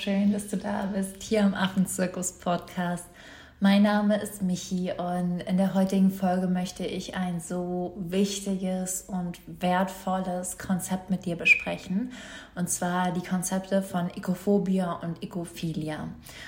schön, dass du da bist, hier am Affenzirkus Podcast. Mein Name ist Michi und in der heutigen Folge möchte ich ein so wichtiges und wertvolles Konzept mit dir besprechen. Und zwar die Konzepte von Ekophobia und Ekophilia.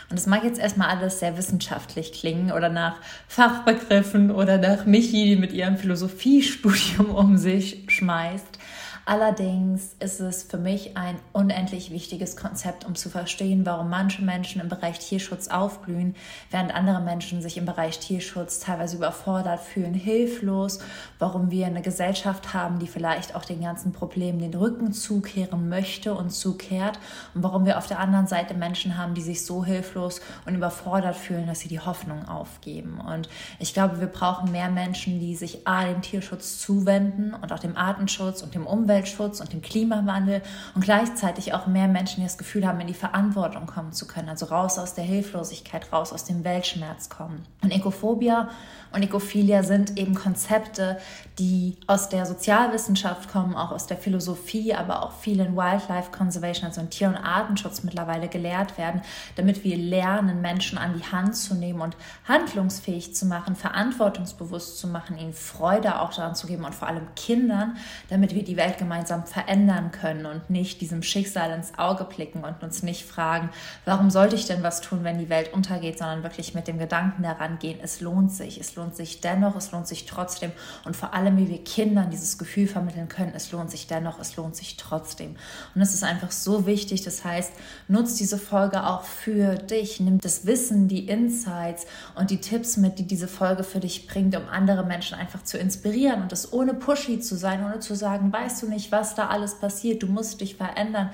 Und das mag jetzt erstmal alles sehr wissenschaftlich klingen oder nach Fachbegriffen oder nach Michi, die mit ihrem Philosophiestudium um sich schmeißt. Allerdings ist es für mich ein unendlich wichtiges Konzept, um zu verstehen, warum manche Menschen im Bereich Tierschutz aufblühen, während andere Menschen sich im Bereich Tierschutz teilweise überfordert fühlen, hilflos, warum wir eine Gesellschaft haben, die vielleicht auch den ganzen Problemen den Rücken zukehren möchte und zukehrt und warum wir auf der anderen Seite Menschen haben, die sich so hilflos und überfordert fühlen, dass sie die Hoffnung aufgeben. Und ich glaube, wir brauchen mehr Menschen, die sich A, dem Tierschutz zuwenden und auch dem Artenschutz und dem Umwelt Umweltschutz und dem Klimawandel und gleichzeitig auch mehr Menschen, die das Gefühl haben, in die Verantwortung kommen zu können, also raus aus der Hilflosigkeit, raus aus dem Weltschmerz kommen. Und Ekophobia und Ekophilia sind eben Konzepte, die aus der Sozialwissenschaft kommen, auch aus der Philosophie, aber auch viel in Wildlife Conservation, also in Tier- und Artenschutz mittlerweile gelehrt werden, damit wir lernen, Menschen an die Hand zu nehmen und handlungsfähig zu machen, verantwortungsbewusst zu machen, ihnen Freude auch daran zu geben und vor allem Kindern, damit wir die Welt gemeinsam verändern können und nicht diesem Schicksal ins Auge blicken und uns nicht fragen, warum sollte ich denn was tun, wenn die Welt untergeht, sondern wirklich mit dem Gedanken daran gehen, es lohnt sich, es lohnt sich dennoch, es lohnt sich trotzdem und vor allem, wie wir Kindern dieses Gefühl vermitteln können, es lohnt sich dennoch, es lohnt sich trotzdem. Und es ist einfach so wichtig, das heißt, nutzt diese Folge auch für dich, nimm das Wissen, die Insights und die Tipps mit, die diese Folge für dich bringt, um andere Menschen einfach zu inspirieren und das ohne pushy zu sein, ohne zu sagen, weißt du nicht, was da alles passiert, du musst dich verändern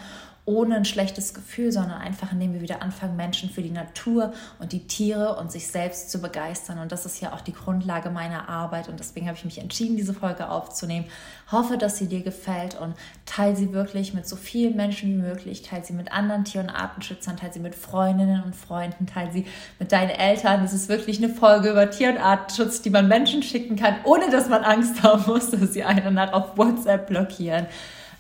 ohne ein schlechtes Gefühl, sondern einfach, indem wir wieder anfangen, Menschen für die Natur und die Tiere und sich selbst zu begeistern. Und das ist ja auch die Grundlage meiner Arbeit. Und deswegen habe ich mich entschieden, diese Folge aufzunehmen. Hoffe, dass sie dir gefällt und teile sie wirklich mit so vielen Menschen wie möglich. Teile sie mit anderen Tier- und Artenschützern, teile sie mit Freundinnen und Freunden, teile sie mit deinen Eltern. Es ist wirklich eine Folge über Tier- und Artenschutz, die man Menschen schicken kann, ohne dass man Angst haben muss, dass sie einen danach auf WhatsApp blockieren.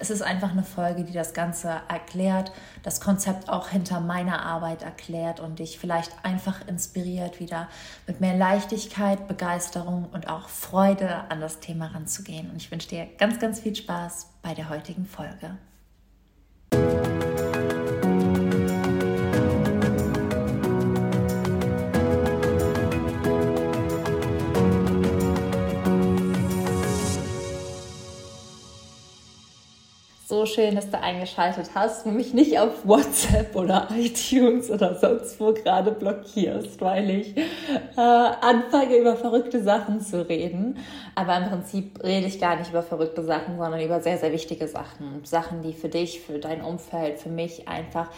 Es ist einfach eine Folge, die das Ganze erklärt, das Konzept auch hinter meiner Arbeit erklärt und dich vielleicht einfach inspiriert, wieder mit mehr Leichtigkeit, Begeisterung und auch Freude an das Thema ranzugehen. Und ich wünsche dir ganz, ganz viel Spaß bei der heutigen Folge. So schön, dass du eingeschaltet hast und mich nicht auf WhatsApp oder iTunes oder sonst wo gerade blockierst, weil ich äh, anfange, über verrückte Sachen zu reden. Aber im Prinzip rede ich gar nicht über verrückte Sachen, sondern über sehr, sehr wichtige Sachen. Sachen, die für dich, für dein Umfeld, für mich einfach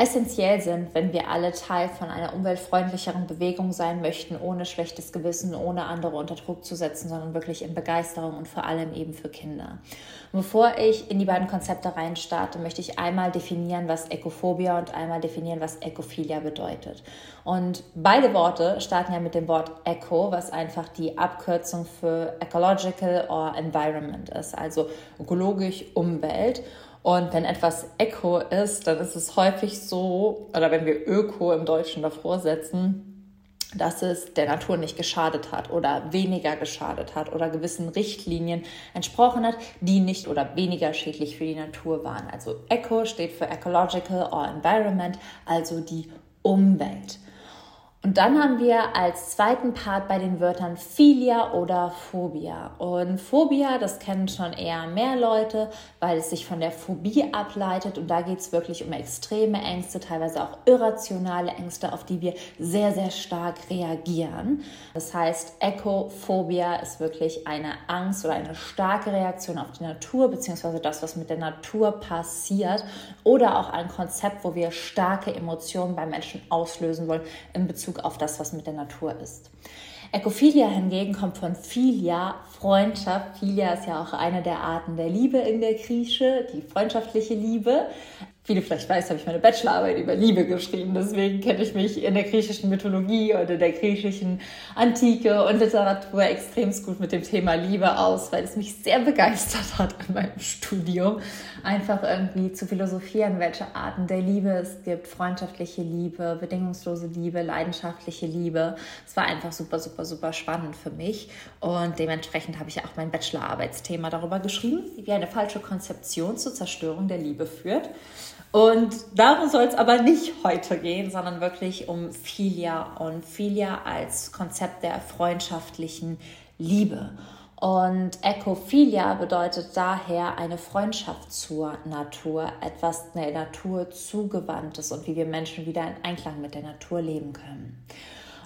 essentiell sind, wenn wir alle Teil von einer umweltfreundlicheren Bewegung sein möchten, ohne schlechtes Gewissen, ohne andere unter Druck zu setzen, sondern wirklich in Begeisterung und vor allem eben für Kinder. Und bevor ich in die beiden Konzepte reinstarte, möchte ich einmal definieren, was Ekophobia und einmal definieren, was Ekophilia bedeutet. Und beide Worte starten ja mit dem Wort Eco, was einfach die Abkürzung für Ecological or Environment ist, also ökologisch Umwelt. Und wenn etwas Eco ist, dann ist es häufig so, oder wenn wir Öko im Deutschen davor setzen, dass es der Natur nicht geschadet hat oder weniger geschadet hat oder gewissen Richtlinien entsprochen hat, die nicht oder weniger schädlich für die Natur waren. Also Eco steht für Ecological or Environment, also die Umwelt. Und dann haben wir als zweiten Part bei den Wörtern Philia oder Phobia. Und Phobia, das kennen schon eher mehr Leute, weil es sich von der Phobie ableitet. Und da geht es wirklich um extreme Ängste, teilweise auch irrationale Ängste, auf die wir sehr, sehr stark reagieren. Das heißt, Ekophobia ist wirklich eine Angst oder eine starke Reaktion auf die Natur, beziehungsweise das, was mit der Natur passiert. Oder auch ein Konzept, wo wir starke Emotionen bei Menschen auslösen wollen in Bezug Bezug auf das, was mit der Natur ist. Ekophilia hingegen kommt von Philia, Freundschaft. Philia ist ja auch eine der Arten der Liebe in der Grieche, die freundschaftliche Liebe. Viele vielleicht weiß, habe ich meine Bachelorarbeit über Liebe geschrieben. Deswegen kenne ich mich in der griechischen Mythologie oder der griechischen Antike und Literatur extrem gut mit dem Thema Liebe aus, weil es mich sehr begeistert hat in meinem Studium, einfach irgendwie zu philosophieren, welche Arten der Liebe es gibt. Freundschaftliche Liebe, bedingungslose Liebe, leidenschaftliche Liebe. Es war einfach super, super, super spannend für mich. Und dementsprechend habe ich auch mein Bachelorarbeitsthema darüber geschrieben, wie eine falsche Konzeption zur Zerstörung der Liebe führt. Und darum soll es aber nicht heute gehen, sondern wirklich um Philia und Philia als Konzept der freundschaftlichen Liebe. Und Ecophilia bedeutet daher eine Freundschaft zur Natur, etwas der Natur zugewandtes und wie wir Menschen wieder in Einklang mit der Natur leben können.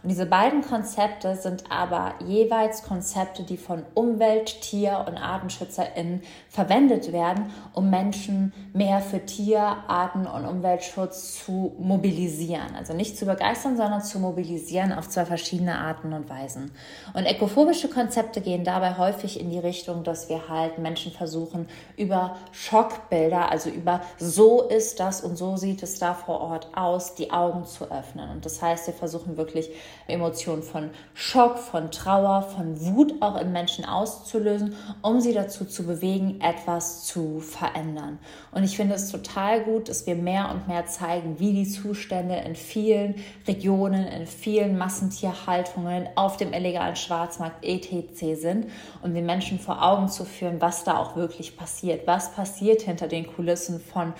Und diese beiden Konzepte sind aber jeweils Konzepte, die von Umwelt-, Tier- und ArtenschützerInnen verwendet werden, um Menschen mehr für Tier-, Arten- und Umweltschutz zu mobilisieren. Also nicht zu begeistern, sondern zu mobilisieren auf zwei verschiedene Arten und Weisen. Und ekophobische Konzepte gehen dabei häufig in die Richtung, dass wir halt Menschen versuchen, über Schockbilder, also über so ist das und so sieht es da vor Ort aus, die Augen zu öffnen. Und das heißt, wir versuchen wirklich Emotionen von Schock, von Trauer, von Wut auch in Menschen auszulösen, um sie dazu zu bewegen, etwas zu verändern. Und ich finde es total gut, dass wir mehr und mehr zeigen, wie die Zustände in vielen Regionen, in vielen Massentierhaltungen auf dem illegalen Schwarzmarkt etc. sind, um den Menschen vor Augen zu führen, was da auch wirklich passiert, was passiert hinter den Kulissen von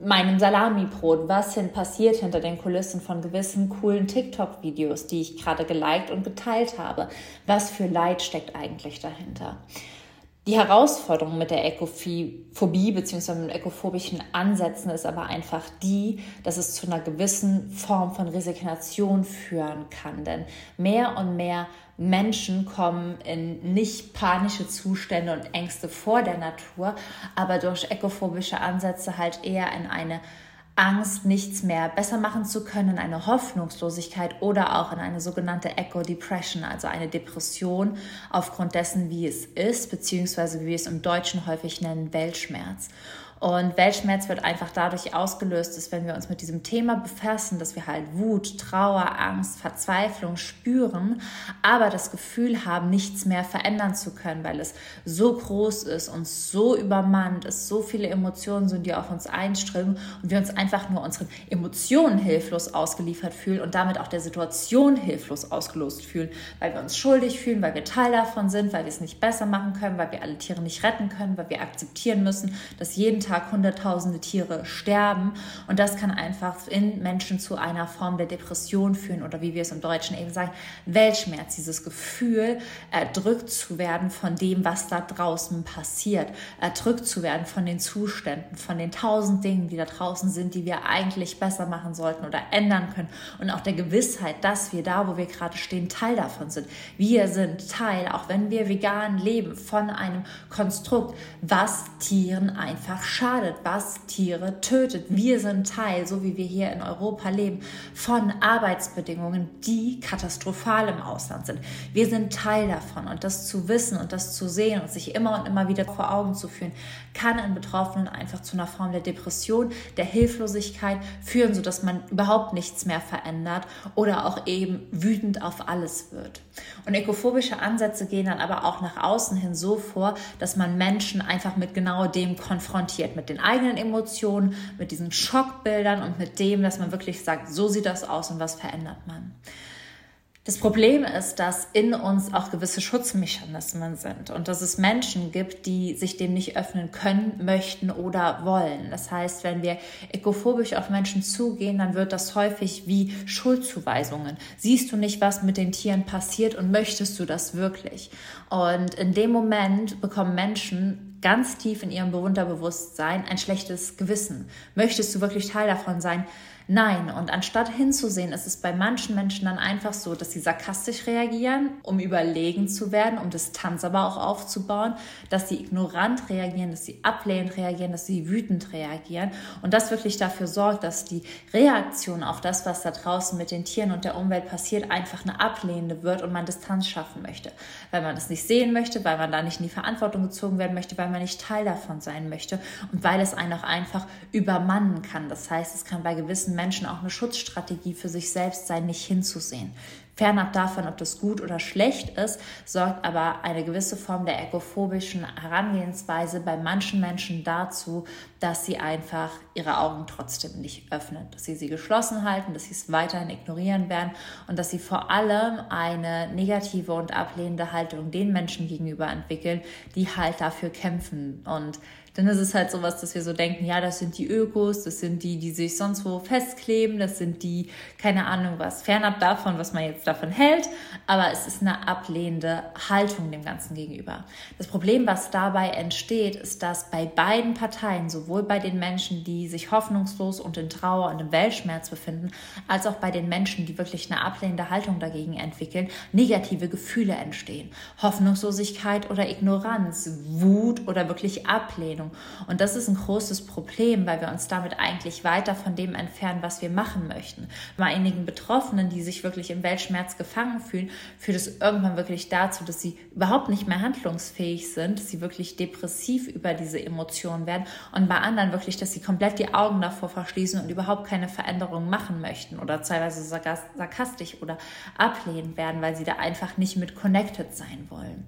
meinem Salamibrot, was denn passiert hinter den Kulissen von gewissen coolen TikTok-Videos, die ich gerade geliked und geteilt habe. Was für Leid steckt eigentlich dahinter? Die Herausforderung mit der Ekophobie bzw. mit ekophobischen Ansätzen ist aber einfach die, dass es zu einer gewissen Form von Resignation führen kann. Denn mehr und mehr Menschen kommen in nicht panische Zustände und Ängste vor der Natur, aber durch ekophobische Ansätze halt eher in eine Angst, nichts mehr besser machen zu können, eine Hoffnungslosigkeit oder auch in eine sogenannte Eco-Depression, also eine Depression aufgrund dessen, wie es ist, beziehungsweise wie wir es im Deutschen häufig nennen, Weltschmerz. Und Weltschmerz wird einfach dadurch ausgelöst, dass wenn wir uns mit diesem Thema befassen, dass wir halt Wut, Trauer, Angst, Verzweiflung spüren, aber das Gefühl haben, nichts mehr verändern zu können, weil es so groß ist, und so übermannt ist, so viele Emotionen sind, die auf uns einströmen und wir uns einfach nur unseren Emotionen hilflos ausgeliefert fühlen und damit auch der Situation hilflos ausgelost fühlen, weil wir uns schuldig fühlen, weil wir Teil davon sind, weil wir es nicht besser machen können, weil wir alle Tiere nicht retten können, weil wir akzeptieren müssen, dass jeden Tag Tag hunderttausende Tiere sterben. Und das kann einfach in Menschen zu einer Form der Depression führen oder wie wir es im Deutschen eben sagen, Weltschmerz, dieses Gefühl, erdrückt zu werden von dem, was da draußen passiert, erdrückt zu werden von den Zuständen, von den tausend Dingen, die da draußen sind, die wir eigentlich besser machen sollten oder ändern können. Und auch der Gewissheit, dass wir da, wo wir gerade stehen, Teil davon sind. Wir sind Teil, auch wenn wir vegan leben, von einem Konstrukt, was Tieren einfach schadet, was Tiere tötet. Wir sind Teil, so wie wir hier in Europa leben, von Arbeitsbedingungen, die katastrophal im Ausland sind. Wir sind Teil davon und das zu wissen und das zu sehen und sich immer und immer wieder vor Augen zu führen, kann in Betroffenen einfach zu einer Form der Depression, der Hilflosigkeit führen, sodass man überhaupt nichts mehr verändert oder auch eben wütend auf alles wird. Und ekophobische Ansätze gehen dann aber auch nach außen hin so vor, dass man Menschen einfach mit genau dem konfrontiert konfrontiert mit den eigenen Emotionen, mit diesen Schockbildern und mit dem, dass man wirklich sagt, so sieht das aus und was verändert man. Das Problem ist, dass in uns auch gewisse Schutzmechanismen sind und dass es Menschen gibt, die sich dem nicht öffnen können, möchten oder wollen. Das heißt, wenn wir ekophobisch auf Menschen zugehen, dann wird das häufig wie Schuldzuweisungen. Siehst du nicht, was mit den Tieren passiert und möchtest du das wirklich? Und in dem Moment bekommen Menschen ganz tief in ihrem Unterbewusstsein ein schlechtes Gewissen. Möchtest du wirklich Teil davon sein? Nein, und anstatt hinzusehen, ist es bei manchen Menschen dann einfach so, dass sie sarkastisch reagieren, um überlegen zu werden, um Distanz aber auch aufzubauen, dass sie ignorant reagieren, dass sie ablehnend reagieren, dass sie wütend reagieren und das wirklich dafür sorgt, dass die Reaktion auf das, was da draußen mit den Tieren und der Umwelt passiert, einfach eine ablehnende wird und man Distanz schaffen möchte, weil man das nicht sehen möchte, weil man da nicht in die Verantwortung gezogen werden möchte, weil man nicht Teil davon sein möchte und weil es einen auch einfach übermannen kann. Das heißt, es kann bei gewissen Menschen auch eine Schutzstrategie für sich selbst sein, nicht hinzusehen. Fernab davon, ob das gut oder schlecht ist, sorgt aber eine gewisse Form der ekophobischen Herangehensweise bei manchen Menschen dazu, dass sie einfach ihre Augen trotzdem nicht öffnen, dass sie sie geschlossen halten, dass sie es weiterhin ignorieren werden und dass sie vor allem eine negative und ablehnende Haltung den Menschen gegenüber entwickeln, die halt dafür kämpfen und dann ist es halt sowas, dass wir so denken, ja, das sind die Ökos, das sind die, die sich sonst wo festkleben, das sind die, keine Ahnung was, fernab davon, was man jetzt davon hält, aber es ist eine ablehnende Haltung dem Ganzen gegenüber. Das Problem, was dabei entsteht, ist, dass bei beiden Parteien, sowohl bei den Menschen, die sich hoffnungslos und in Trauer und im Weltschmerz befinden, als auch bei den Menschen, die wirklich eine ablehnende Haltung dagegen entwickeln, negative Gefühle entstehen. Hoffnungslosigkeit oder Ignoranz, Wut oder wirklich Ablehnung Ernährung. Und das ist ein großes Problem, weil wir uns damit eigentlich weiter von dem entfernen, was wir machen möchten. Bei einigen Betroffenen, die sich wirklich im Weltschmerz gefangen fühlen, führt es irgendwann wirklich dazu, dass sie überhaupt nicht mehr handlungsfähig sind, dass sie wirklich depressiv über diese Emotionen werden und bei anderen wirklich, dass sie komplett die Augen davor verschließen und überhaupt keine Veränderungen machen möchten oder teilweise sarkastisch oder ablehnend werden, weil sie da einfach nicht mit connected sein wollen.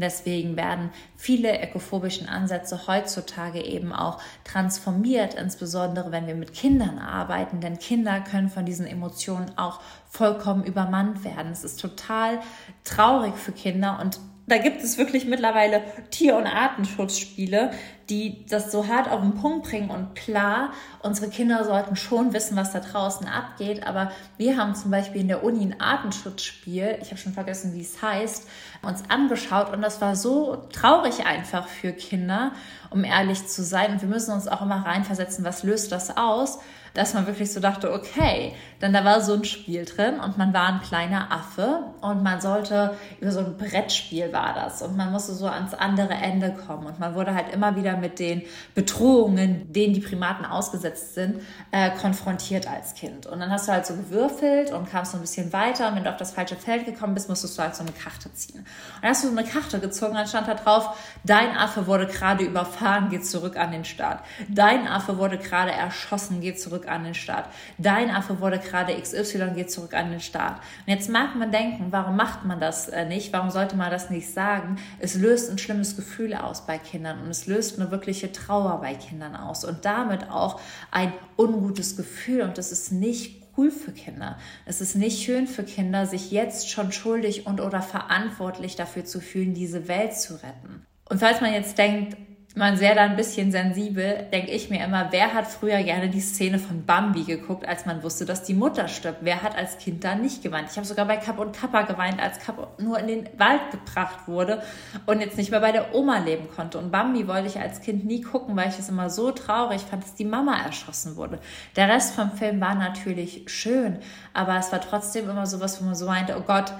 Und deswegen werden viele ökophobischen Ansätze heutzutage eben auch transformiert, insbesondere wenn wir mit Kindern arbeiten, denn Kinder können von diesen Emotionen auch vollkommen übermannt werden. Es ist total traurig für Kinder und da gibt es wirklich mittlerweile Tier- und Artenschutzspiele, die das so hart auf den Punkt bringen. Und klar, unsere Kinder sollten schon wissen, was da draußen abgeht. Aber wir haben zum Beispiel in der Uni ein Artenschutzspiel, ich habe schon vergessen, wie es heißt, uns angeschaut. Und das war so traurig einfach für Kinder, um ehrlich zu sein. Und wir müssen uns auch immer reinversetzen, was löst das aus? Dass man wirklich so dachte, okay, dann da war so ein Spiel drin und man war ein kleiner Affe und man sollte, über so ein Brettspiel war das und man musste so ans andere Ende kommen und man wurde halt immer wieder mit den Bedrohungen, denen die Primaten ausgesetzt sind, äh, konfrontiert als Kind. Und dann hast du halt so gewürfelt und kamst so ein bisschen weiter und wenn du auf das falsche Feld gekommen bist, musstest du halt so eine Karte ziehen. Und dann hast du so eine Karte gezogen, dann stand da drauf, dein Affe wurde gerade überfahren, geht zurück an den Start. Dein Affe wurde gerade erschossen, geht zurück an den Start. Dein Affe wurde gerade XY, geht zurück an den Start. Und jetzt mag man denken, warum macht man das äh, nicht? Warum sollte man das nicht sagen? Es löst ein schlimmes Gefühl aus bei Kindern und es löst eine wirkliche Trauer bei Kindern aus und damit auch ein ungutes Gefühl und das ist nicht cool für Kinder. Es ist nicht schön für Kinder, sich jetzt schon schuldig und oder verantwortlich dafür zu fühlen, diese Welt zu retten. Und falls man jetzt denkt, man sehr da ein bisschen sensibel, denke ich mir immer, wer hat früher gerne die Szene von Bambi geguckt, als man wusste, dass die Mutter stirbt? Wer hat als Kind da nicht geweint? Ich habe sogar bei Kapp und Kappa geweint, als Kapp nur in den Wald gebracht wurde und jetzt nicht mehr bei der Oma leben konnte. Und Bambi wollte ich als Kind nie gucken, weil ich es immer so traurig fand, dass die Mama erschossen wurde. Der Rest vom Film war natürlich schön, aber es war trotzdem immer sowas, wo man so meinte, oh Gott,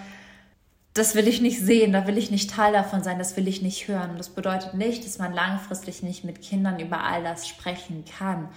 das will ich nicht sehen, da will ich nicht Teil davon sein, das will ich nicht hören. Das bedeutet nicht, dass man langfristig nicht mit Kindern über all das sprechen kann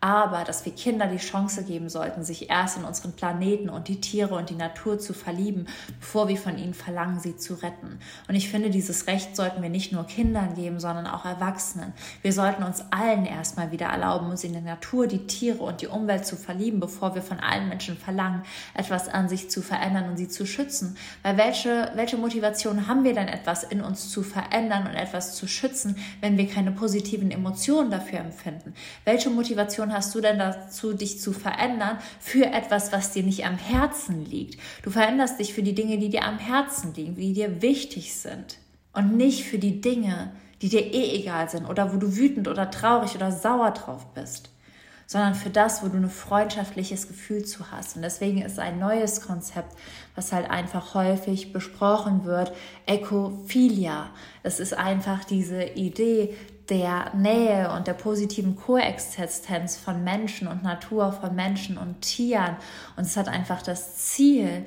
aber dass wir Kinder die Chance geben sollten, sich erst in unseren Planeten und die Tiere und die Natur zu verlieben, bevor wir von ihnen verlangen, sie zu retten. Und ich finde, dieses Recht sollten wir nicht nur Kindern geben, sondern auch Erwachsenen. Wir sollten uns allen erstmal wieder erlauben, uns in der Natur, die Tiere und die Umwelt zu verlieben, bevor wir von allen Menschen verlangen, etwas an sich zu verändern und sie zu schützen. Weil welche, welche Motivation haben wir denn, etwas in uns zu verändern und etwas zu schützen, wenn wir keine positiven Emotionen dafür empfinden? Welche Motivation Motivation hast du denn dazu, dich zu verändern für etwas, was dir nicht am Herzen liegt? Du veränderst dich für die Dinge, die dir am Herzen liegen, die dir wichtig sind und nicht für die Dinge, die dir eh egal sind oder wo du wütend oder traurig oder sauer drauf bist sondern für das, wo du ein freundschaftliches Gefühl zu hast. Und deswegen ist ein neues Konzept, was halt einfach häufig besprochen wird, Ecophilia. Es ist einfach diese Idee, der Nähe und der positiven Koexistenz von Menschen und Natur, von Menschen und Tieren. Und es hat einfach das Ziel,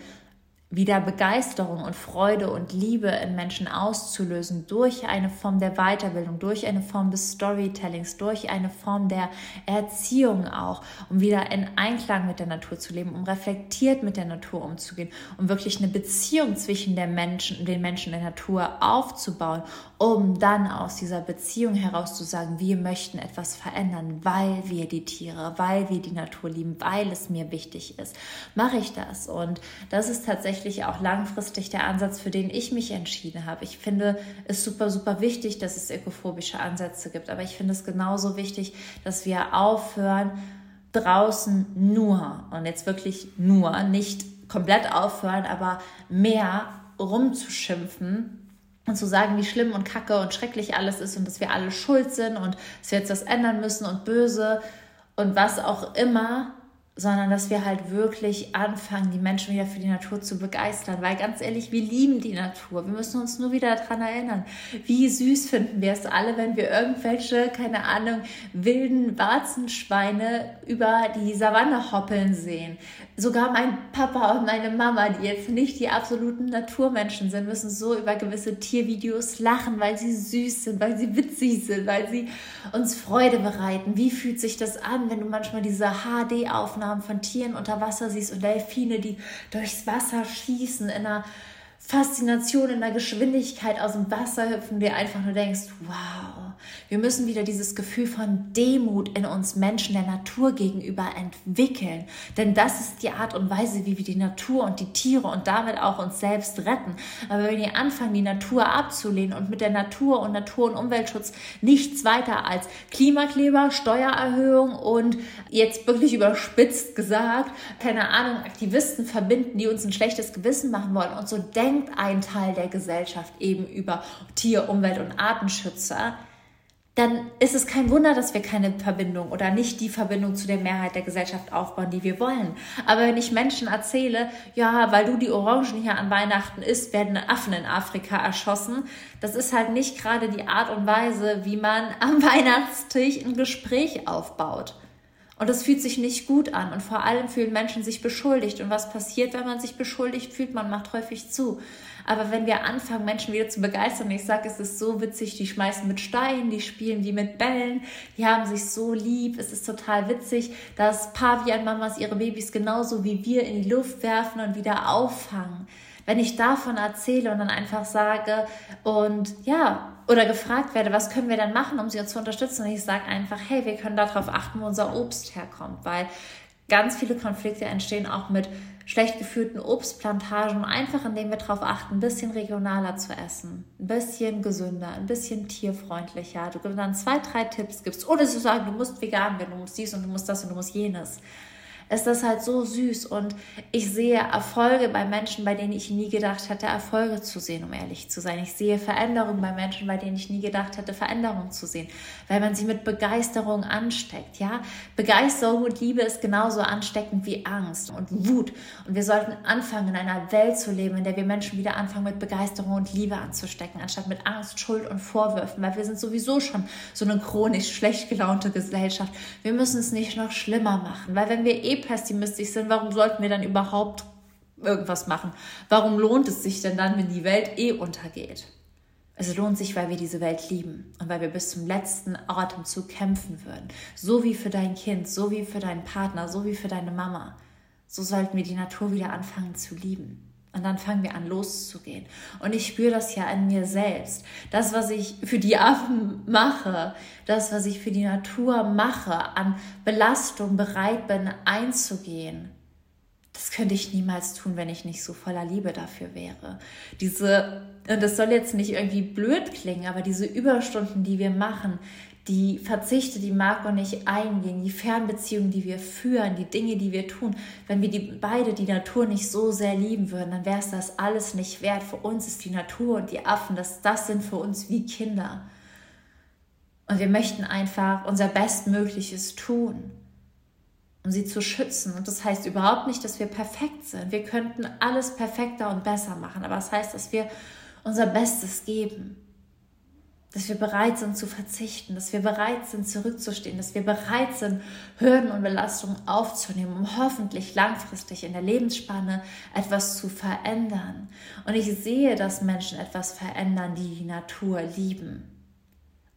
wieder Begeisterung und Freude und Liebe in Menschen auszulösen durch eine Form der Weiterbildung, durch eine Form des Storytellings, durch eine Form der Erziehung auch, um wieder in Einklang mit der Natur zu leben, um reflektiert mit der Natur umzugehen, um wirklich eine Beziehung zwischen der Menschen, den Menschen und der Natur aufzubauen, um dann aus dieser Beziehung heraus zu sagen, wir möchten etwas verändern, weil wir die Tiere, weil wir die Natur lieben, weil es mir wichtig ist, mache ich das. Und das ist tatsächlich auch langfristig der Ansatz, für den ich mich entschieden habe. Ich finde es super, super wichtig, dass es ökophobische Ansätze gibt, aber ich finde es genauso wichtig, dass wir aufhören, draußen nur, und jetzt wirklich nur, nicht komplett aufhören, aber mehr rumzuschimpfen und zu sagen, wie schlimm und kacke und schrecklich alles ist und dass wir alle schuld sind und dass wir jetzt das ändern müssen und böse und was auch immer, sondern dass wir halt wirklich anfangen, die Menschen wieder für die Natur zu begeistern. Weil ganz ehrlich, wir lieben die Natur. Wir müssen uns nur wieder daran erinnern. Wie süß finden wir es alle, wenn wir irgendwelche, keine Ahnung, wilden Warzenschweine über die Savanne hoppeln sehen. Sogar mein Papa und meine Mama, die jetzt nicht die absoluten Naturmenschen sind, müssen so über gewisse Tiervideos lachen, weil sie süß sind, weil sie witzig sind, weil sie uns Freude bereiten. Wie fühlt sich das an, wenn du manchmal diese HD-Aufnahmen Aufnahmen von Tieren unter Wasser siehst und Delfine, die durchs Wasser schießen, in einer Faszination, in einer Geschwindigkeit aus dem Wasser hüpfen, dir einfach nur denkst, wow, wir müssen wieder dieses Gefühl von Demut in uns Menschen der Natur gegenüber entwickeln. Denn das ist die Art und Weise, wie wir die Natur und die Tiere und damit auch uns selbst retten. Aber wenn wir anfangen, die Natur abzulehnen und mit der Natur und Natur- und Umweltschutz nichts weiter als Klimakleber, Steuererhöhung und jetzt wirklich überspitzt gesagt, keine Ahnung, Aktivisten verbinden, die uns ein schlechtes Gewissen machen wollen. Und so denkt ein Teil der Gesellschaft eben über Tier-, Umwelt- und Artenschützer dann ist es kein Wunder, dass wir keine Verbindung oder nicht die Verbindung zu der Mehrheit der Gesellschaft aufbauen, die wir wollen. Aber wenn ich Menschen erzähle, ja, weil du die Orangen hier an Weihnachten isst, werden Affen in Afrika erschossen, das ist halt nicht gerade die Art und Weise, wie man am Weihnachtstisch ein Gespräch aufbaut. Und das fühlt sich nicht gut an. Und vor allem fühlen Menschen sich beschuldigt. Und was passiert, wenn man sich beschuldigt fühlt? Man macht häufig zu. Aber wenn wir anfangen, Menschen wieder zu begeistern, ich sage, es ist so witzig, die schmeißen mit Steinen, die spielen die mit Bällen, die haben sich so lieb, es ist total witzig, dass Pavian-Mamas ihre Babys genauso wie wir in die Luft werfen und wieder auffangen. Wenn ich davon erzähle und dann einfach sage und ja, oder gefragt werde, was können wir denn machen, um sie zu unterstützen? Und ich sage einfach, hey, wir können darauf achten, wo unser Obst herkommt, weil ganz viele Konflikte entstehen auch mit schlecht geführten Obstplantagen, einfach indem wir darauf achten, ein bisschen regionaler zu essen, ein bisschen gesünder, ein bisschen tierfreundlicher. Du dann zwei, drei Tipps gibst, ohne zu sagen, du musst vegan werden, du musst dies und du musst das und du musst jenes ist das halt so süß und ich sehe Erfolge bei Menschen, bei denen ich nie gedacht hätte, Erfolge zu sehen, um ehrlich zu sein. Ich sehe Veränderungen bei Menschen, bei denen ich nie gedacht hätte, Veränderungen zu sehen, weil man sie mit Begeisterung ansteckt, ja? Begeisterung und Liebe ist genauso ansteckend wie Angst und Wut und wir sollten anfangen, in einer Welt zu leben, in der wir Menschen wieder anfangen, mit Begeisterung und Liebe anzustecken, anstatt mit Angst, Schuld und Vorwürfen, weil wir sind sowieso schon so eine chronisch schlecht gelaunte Gesellschaft. Wir müssen es nicht noch schlimmer machen, weil wenn wir eh pessimistisch sind, warum sollten wir dann überhaupt irgendwas machen? Warum lohnt es sich denn dann, wenn die Welt eh untergeht? Es lohnt sich, weil wir diese Welt lieben und weil wir bis zum letzten Atemzug kämpfen würden. So wie für dein Kind, so wie für deinen Partner, so wie für deine Mama. So sollten wir die Natur wieder anfangen zu lieben. Und dann fangen wir an loszugehen. Und ich spüre das ja an mir selbst. Das, was ich für die Affen mache, das, was ich für die Natur mache, an Belastung bereit bin einzugehen, das könnte ich niemals tun, wenn ich nicht so voller Liebe dafür wäre. Diese, und das soll jetzt nicht irgendwie blöd klingen, aber diese Überstunden, die wir machen, die Verzichte, die Marco und ich eingehen, die Fernbeziehungen, die wir führen, die Dinge, die wir tun, wenn wir die, beide die Natur nicht so sehr lieben würden, dann wäre es das alles nicht wert. Für uns ist die Natur und die Affen, das, das sind für uns wie Kinder. Und wir möchten einfach unser Bestmögliches tun, um sie zu schützen. Und das heißt überhaupt nicht, dass wir perfekt sind. Wir könnten alles perfekter und besser machen, aber es das heißt, dass wir unser Bestes geben. Dass wir bereit sind zu verzichten, dass wir bereit sind zurückzustehen, dass wir bereit sind, Hürden und Belastungen aufzunehmen, um hoffentlich langfristig in der Lebensspanne etwas zu verändern. Und ich sehe, dass Menschen etwas verändern, die die Natur lieben.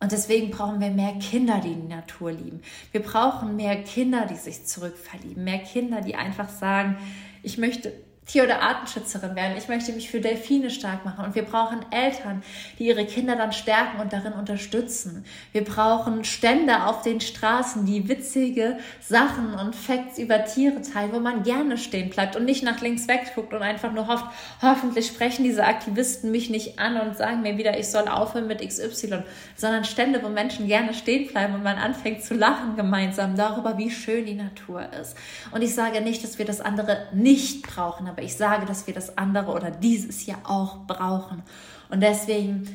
Und deswegen brauchen wir mehr Kinder, die die Natur lieben. Wir brauchen mehr Kinder, die sich zurückverlieben, mehr Kinder, die einfach sagen, ich möchte Tier- oder Artenschützerin werden. Ich möchte mich für Delfine stark machen. Und wir brauchen Eltern, die ihre Kinder dann stärken und darin unterstützen. Wir brauchen Stände auf den Straßen, die witzige Sachen und Facts über Tiere teilen, wo man gerne stehen bleibt und nicht nach links wegguckt und einfach nur hofft, hoffentlich sprechen diese Aktivisten mich nicht an und sagen mir wieder, ich soll aufhören mit XY, sondern Stände, wo Menschen gerne stehen bleiben und man anfängt zu lachen gemeinsam darüber, wie schön die Natur ist. Und ich sage nicht, dass wir das andere nicht brauchen, aber ich sage, dass wir das andere oder dieses ja auch brauchen. Und deswegen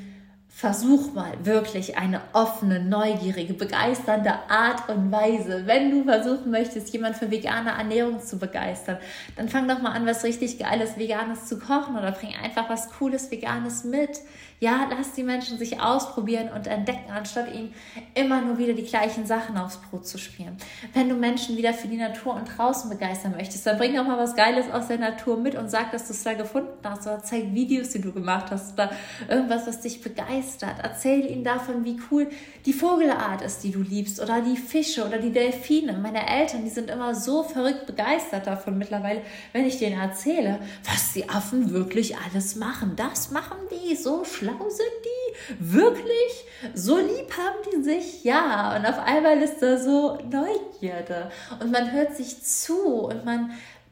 versuch mal wirklich eine offene, neugierige, begeisternde Art und Weise. Wenn du versuchen möchtest, jemand für vegane Ernährung zu begeistern, dann fang doch mal an, was richtig Geiles Veganes zu kochen oder bring einfach was Cooles Veganes mit. Ja, lass die Menschen sich ausprobieren und entdecken, anstatt ihnen immer nur wieder die gleichen Sachen aufs Brot zu spielen. Wenn du Menschen wieder für die Natur und draußen begeistern möchtest, dann bring doch mal was Geiles aus der Natur mit und sag, dass du es da gefunden hast oder zeig Videos, die du gemacht hast oder irgendwas, was dich begeistert. Erzähl ihnen davon, wie cool die Vogelart ist, die du liebst oder die Fische oder die Delfine. Meine Eltern, die sind immer so verrückt begeistert davon mittlerweile, wenn ich denen erzähle, was die Affen wirklich alles machen. Das machen die so schlau schlau sind die? Wirklich? So lieb haben die sich? Ja. Und auf einmal ist da so Neugierde. Und man hört sich zu und man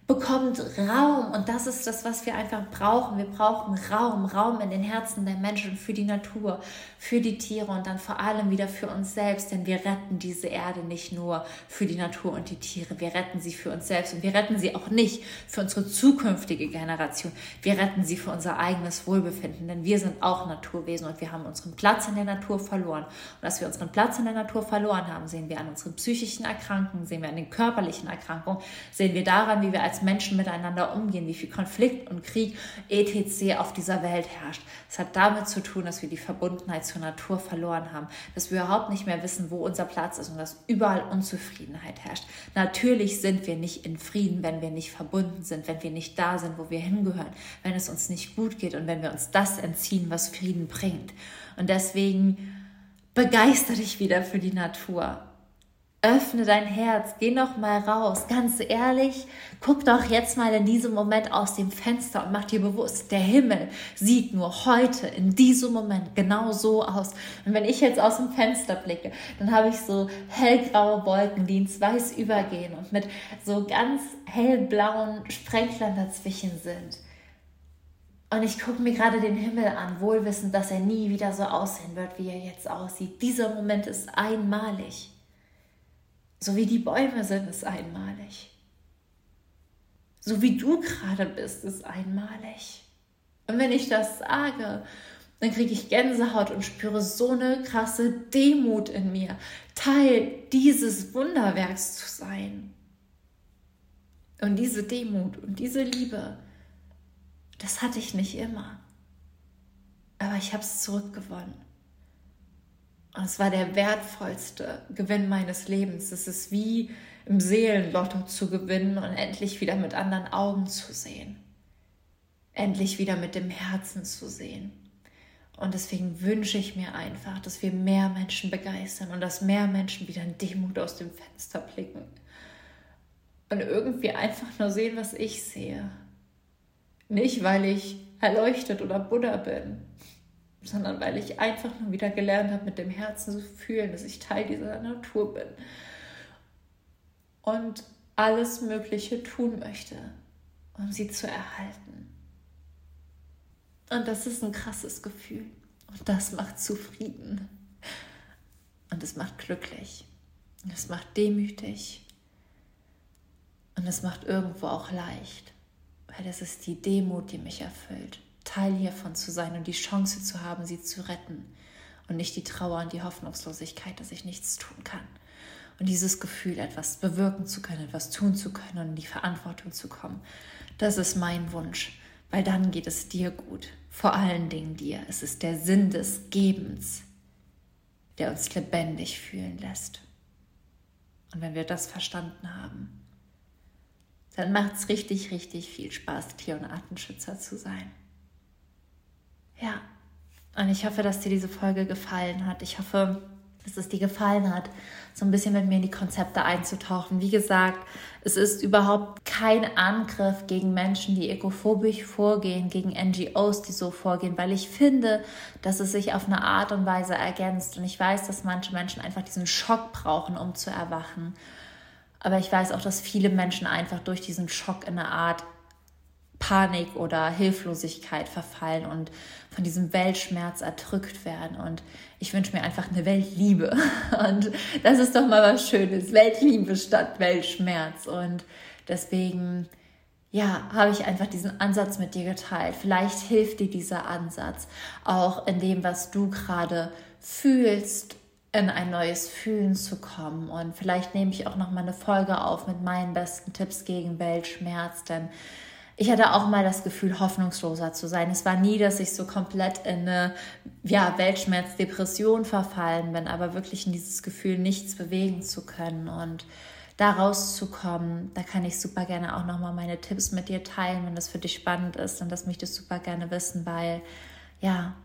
bekommt Raum und das ist das, was wir einfach brauchen. Wir brauchen Raum, Raum in den Herzen der Menschen für die Natur, für die Tiere und dann vor allem wieder für uns selbst, denn wir retten diese Erde nicht nur für die Natur und die Tiere, wir retten sie für uns selbst und wir retten sie auch nicht für unsere zukünftige Generation. Wir retten sie für unser eigenes Wohlbefinden, denn wir sind auch Naturwesen und wir haben unseren Platz in der Natur verloren. Und dass wir unseren Platz in der Natur verloren haben, sehen wir an unseren psychischen Erkrankungen, sehen wir an den körperlichen Erkrankungen, sehen wir daran, wie wir als Menschen miteinander umgehen, wie viel Konflikt und Krieg etc. auf dieser Welt herrscht. Es hat damit zu tun, dass wir die Verbundenheit zur Natur verloren haben, dass wir überhaupt nicht mehr wissen, wo unser Platz ist und dass überall Unzufriedenheit herrscht. Natürlich sind wir nicht in Frieden, wenn wir nicht verbunden sind, wenn wir nicht da sind, wo wir hingehören, wenn es uns nicht gut geht und wenn wir uns das entziehen, was Frieden bringt. Und deswegen begeister dich wieder für die Natur. Öffne dein Herz, geh noch mal raus. Ganz ehrlich, guck doch jetzt mal in diesem Moment aus dem Fenster und mach dir bewusst, der Himmel sieht nur heute in diesem Moment genau so aus. Und wenn ich jetzt aus dem Fenster blicke, dann habe ich so hellgraue Wolken, die ins Weiß übergehen und mit so ganz hellblauen Sprenklern dazwischen sind. Und ich gucke mir gerade den Himmel an, wohlwissend, dass er nie wieder so aussehen wird, wie er jetzt aussieht. Dieser Moment ist einmalig. So wie die Bäume sind es einmalig. So wie du gerade bist, ist einmalig. Und wenn ich das sage, dann kriege ich Gänsehaut und spüre so eine krasse Demut in mir, Teil dieses Wunderwerks zu sein. Und diese Demut und diese Liebe, das hatte ich nicht immer. Aber ich habe es zurückgewonnen. Es war der wertvollste Gewinn meines Lebens. Es ist wie im Seelenlotto zu gewinnen und endlich wieder mit anderen Augen zu sehen. Endlich wieder mit dem Herzen zu sehen. Und deswegen wünsche ich mir einfach, dass wir mehr Menschen begeistern und dass mehr Menschen wieder in Demut aus dem Fenster blicken. Und irgendwie einfach nur sehen, was ich sehe. Nicht, weil ich erleuchtet oder Buddha bin, sondern weil ich einfach nur wieder gelernt habe, mit dem Herzen zu fühlen, dass ich Teil dieser Natur bin und alles Mögliche tun möchte, um sie zu erhalten. Und das ist ein krasses Gefühl. Und das macht zufrieden. Und es macht glücklich. Und es macht demütig. Und es macht irgendwo auch leicht, weil es ist die Demut, die mich erfüllt Teil hiervon zu sein und die Chance zu haben, sie zu retten und nicht die Trauer und die Hoffnungslosigkeit, dass ich nichts tun kann. Und dieses Gefühl, etwas bewirken zu können, etwas tun zu können und in die Verantwortung zu kommen, das ist mein Wunsch, weil dann geht es dir gut. Vor allen Dingen dir. Es ist der Sinn des Gebens, der uns lebendig fühlen lässt. Und wenn wir das verstanden haben, dann macht es richtig, richtig viel Spaß, Tier- und Artenschützer zu sein. Ja, und ich hoffe, dass dir diese Folge gefallen hat. Ich hoffe, dass es dir gefallen hat, so ein bisschen mit mir in die Konzepte einzutauchen. Wie gesagt, es ist überhaupt kein Angriff gegen Menschen, die ekophobisch vorgehen, gegen NGOs, die so vorgehen, weil ich finde, dass es sich auf eine Art und Weise ergänzt. Und ich weiß, dass manche Menschen einfach diesen Schock brauchen, um zu erwachen. Aber ich weiß auch, dass viele Menschen einfach durch diesen Schock in eine Art Panik oder Hilflosigkeit verfallen und von diesem Weltschmerz erdrückt werden. Und ich wünsche mir einfach eine Weltliebe. Und das ist doch mal was Schönes. Weltliebe statt Weltschmerz. Und deswegen, ja, habe ich einfach diesen Ansatz mit dir geteilt. Vielleicht hilft dir dieser Ansatz auch in dem, was du gerade fühlst in ein neues Fühlen zu kommen. Und vielleicht nehme ich auch noch mal eine Folge auf mit meinen besten Tipps gegen Weltschmerz, denn ich hatte auch mal das Gefühl, hoffnungsloser zu sein. Es war nie, dass ich so komplett in eine ja, Weltschmerz-Depression verfallen bin, aber wirklich in dieses Gefühl, nichts bewegen zu können und da rauszukommen. Da kann ich super gerne auch nochmal meine Tipps mit dir teilen, wenn das für dich spannend ist. Und das möchte ich super gerne wissen, weil ja,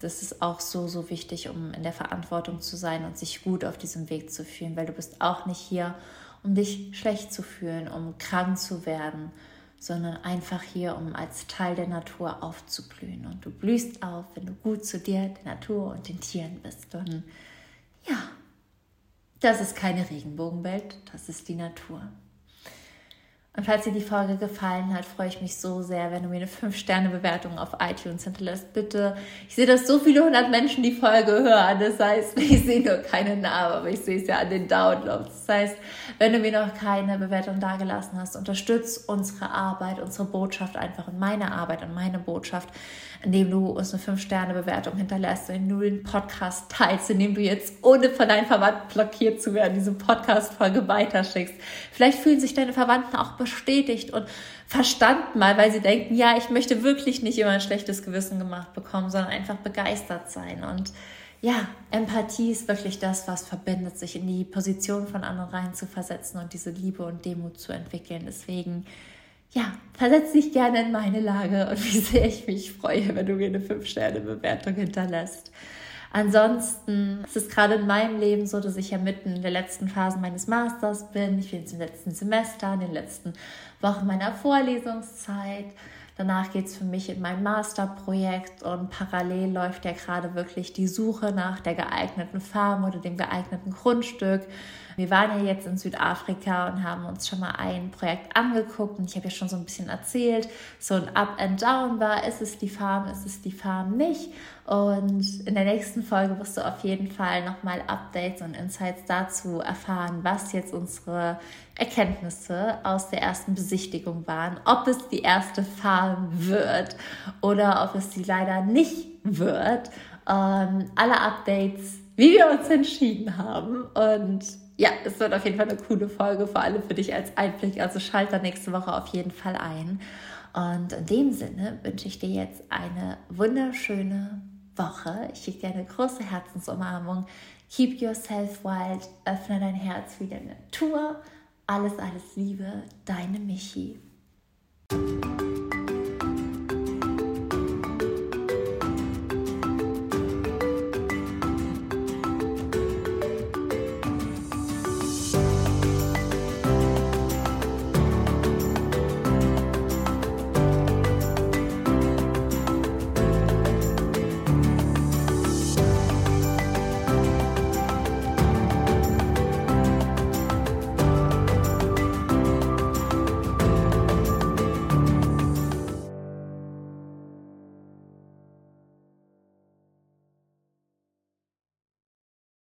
das ist auch so, so wichtig, um in der Verantwortung zu sein und sich gut auf diesem Weg zu fühlen, weil du bist auch nicht hier, um dich schlecht zu fühlen, um krank zu werden, sondern einfach hier, um als Teil der Natur aufzublühen. Und du blühst auf, wenn du gut zu dir, der Natur und den Tieren bist. Und ja, das ist keine Regenbogenwelt, das ist die Natur. Und falls dir die Folge gefallen hat, freue ich mich so sehr, wenn du mir eine 5-Sterne-Bewertung auf iTunes hinterlässt. Bitte. Ich sehe, dass so viele hundert Menschen die Folge hören. Das heißt, ich sehe nur keine Namen, aber ich sehe es ja an den Downloads. Das heißt, wenn du mir noch keine Bewertung dagelassen hast, unterstützt unsere Arbeit, unsere Botschaft einfach und meine Arbeit und meine Botschaft, indem du uns eine 5-Sterne-Bewertung hinterlässt, indem du den Podcast teilst, indem du jetzt, ohne von deinen Verwandten blockiert zu werden, diese Podcast-Folge weiterschickst. Vielleicht fühlen sich deine Verwandten auch bestätigt und verstanden mal, weil sie denken, ja, ich möchte wirklich nicht immer ein schlechtes Gewissen gemacht bekommen, sondern einfach begeistert sein. Und ja, Empathie ist wirklich das, was verbindet, sich in die Position von anderen rein zu versetzen und diese Liebe und Demut zu entwickeln. Deswegen, ja, versetz dich gerne in meine Lage und wie sehr ich mich freue, wenn du mir eine 5-Sterne-Bewertung hinterlässt. Ansonsten ist es gerade in meinem Leben so, dass ich ja mitten in der letzten Phase meines Masters bin. Ich bin jetzt im letzten Semester, in den letzten Wochen meiner Vorlesungszeit. Danach geht es für mich in mein Masterprojekt und parallel läuft ja gerade wirklich die Suche nach der geeigneten Farm oder dem geeigneten Grundstück. Wir waren ja jetzt in Südafrika und haben uns schon mal ein Projekt angeguckt und ich habe ja schon so ein bisschen erzählt, so ein Up and Down war, ist es die Farm, ist es die Farm nicht. Und in der nächsten Folge wirst du auf jeden Fall nochmal Updates und Insights dazu erfahren, was jetzt unsere Erkenntnisse aus der ersten Besichtigung waren, ob es die erste Farm wird oder ob es sie leider nicht wird. Ähm, alle Updates, wie wir uns entschieden haben. Und ja, es wird auf jeden Fall eine coole Folge, vor allem für dich als Einblick. Also schalt da nächste Woche auf jeden Fall ein. Und in dem Sinne wünsche ich dir jetzt eine wunderschöne Woche. Ich schicke dir eine große Herzensumarmung. Keep yourself wild, öffne dein Herz für die Natur. Alles, alles Liebe, deine Michi.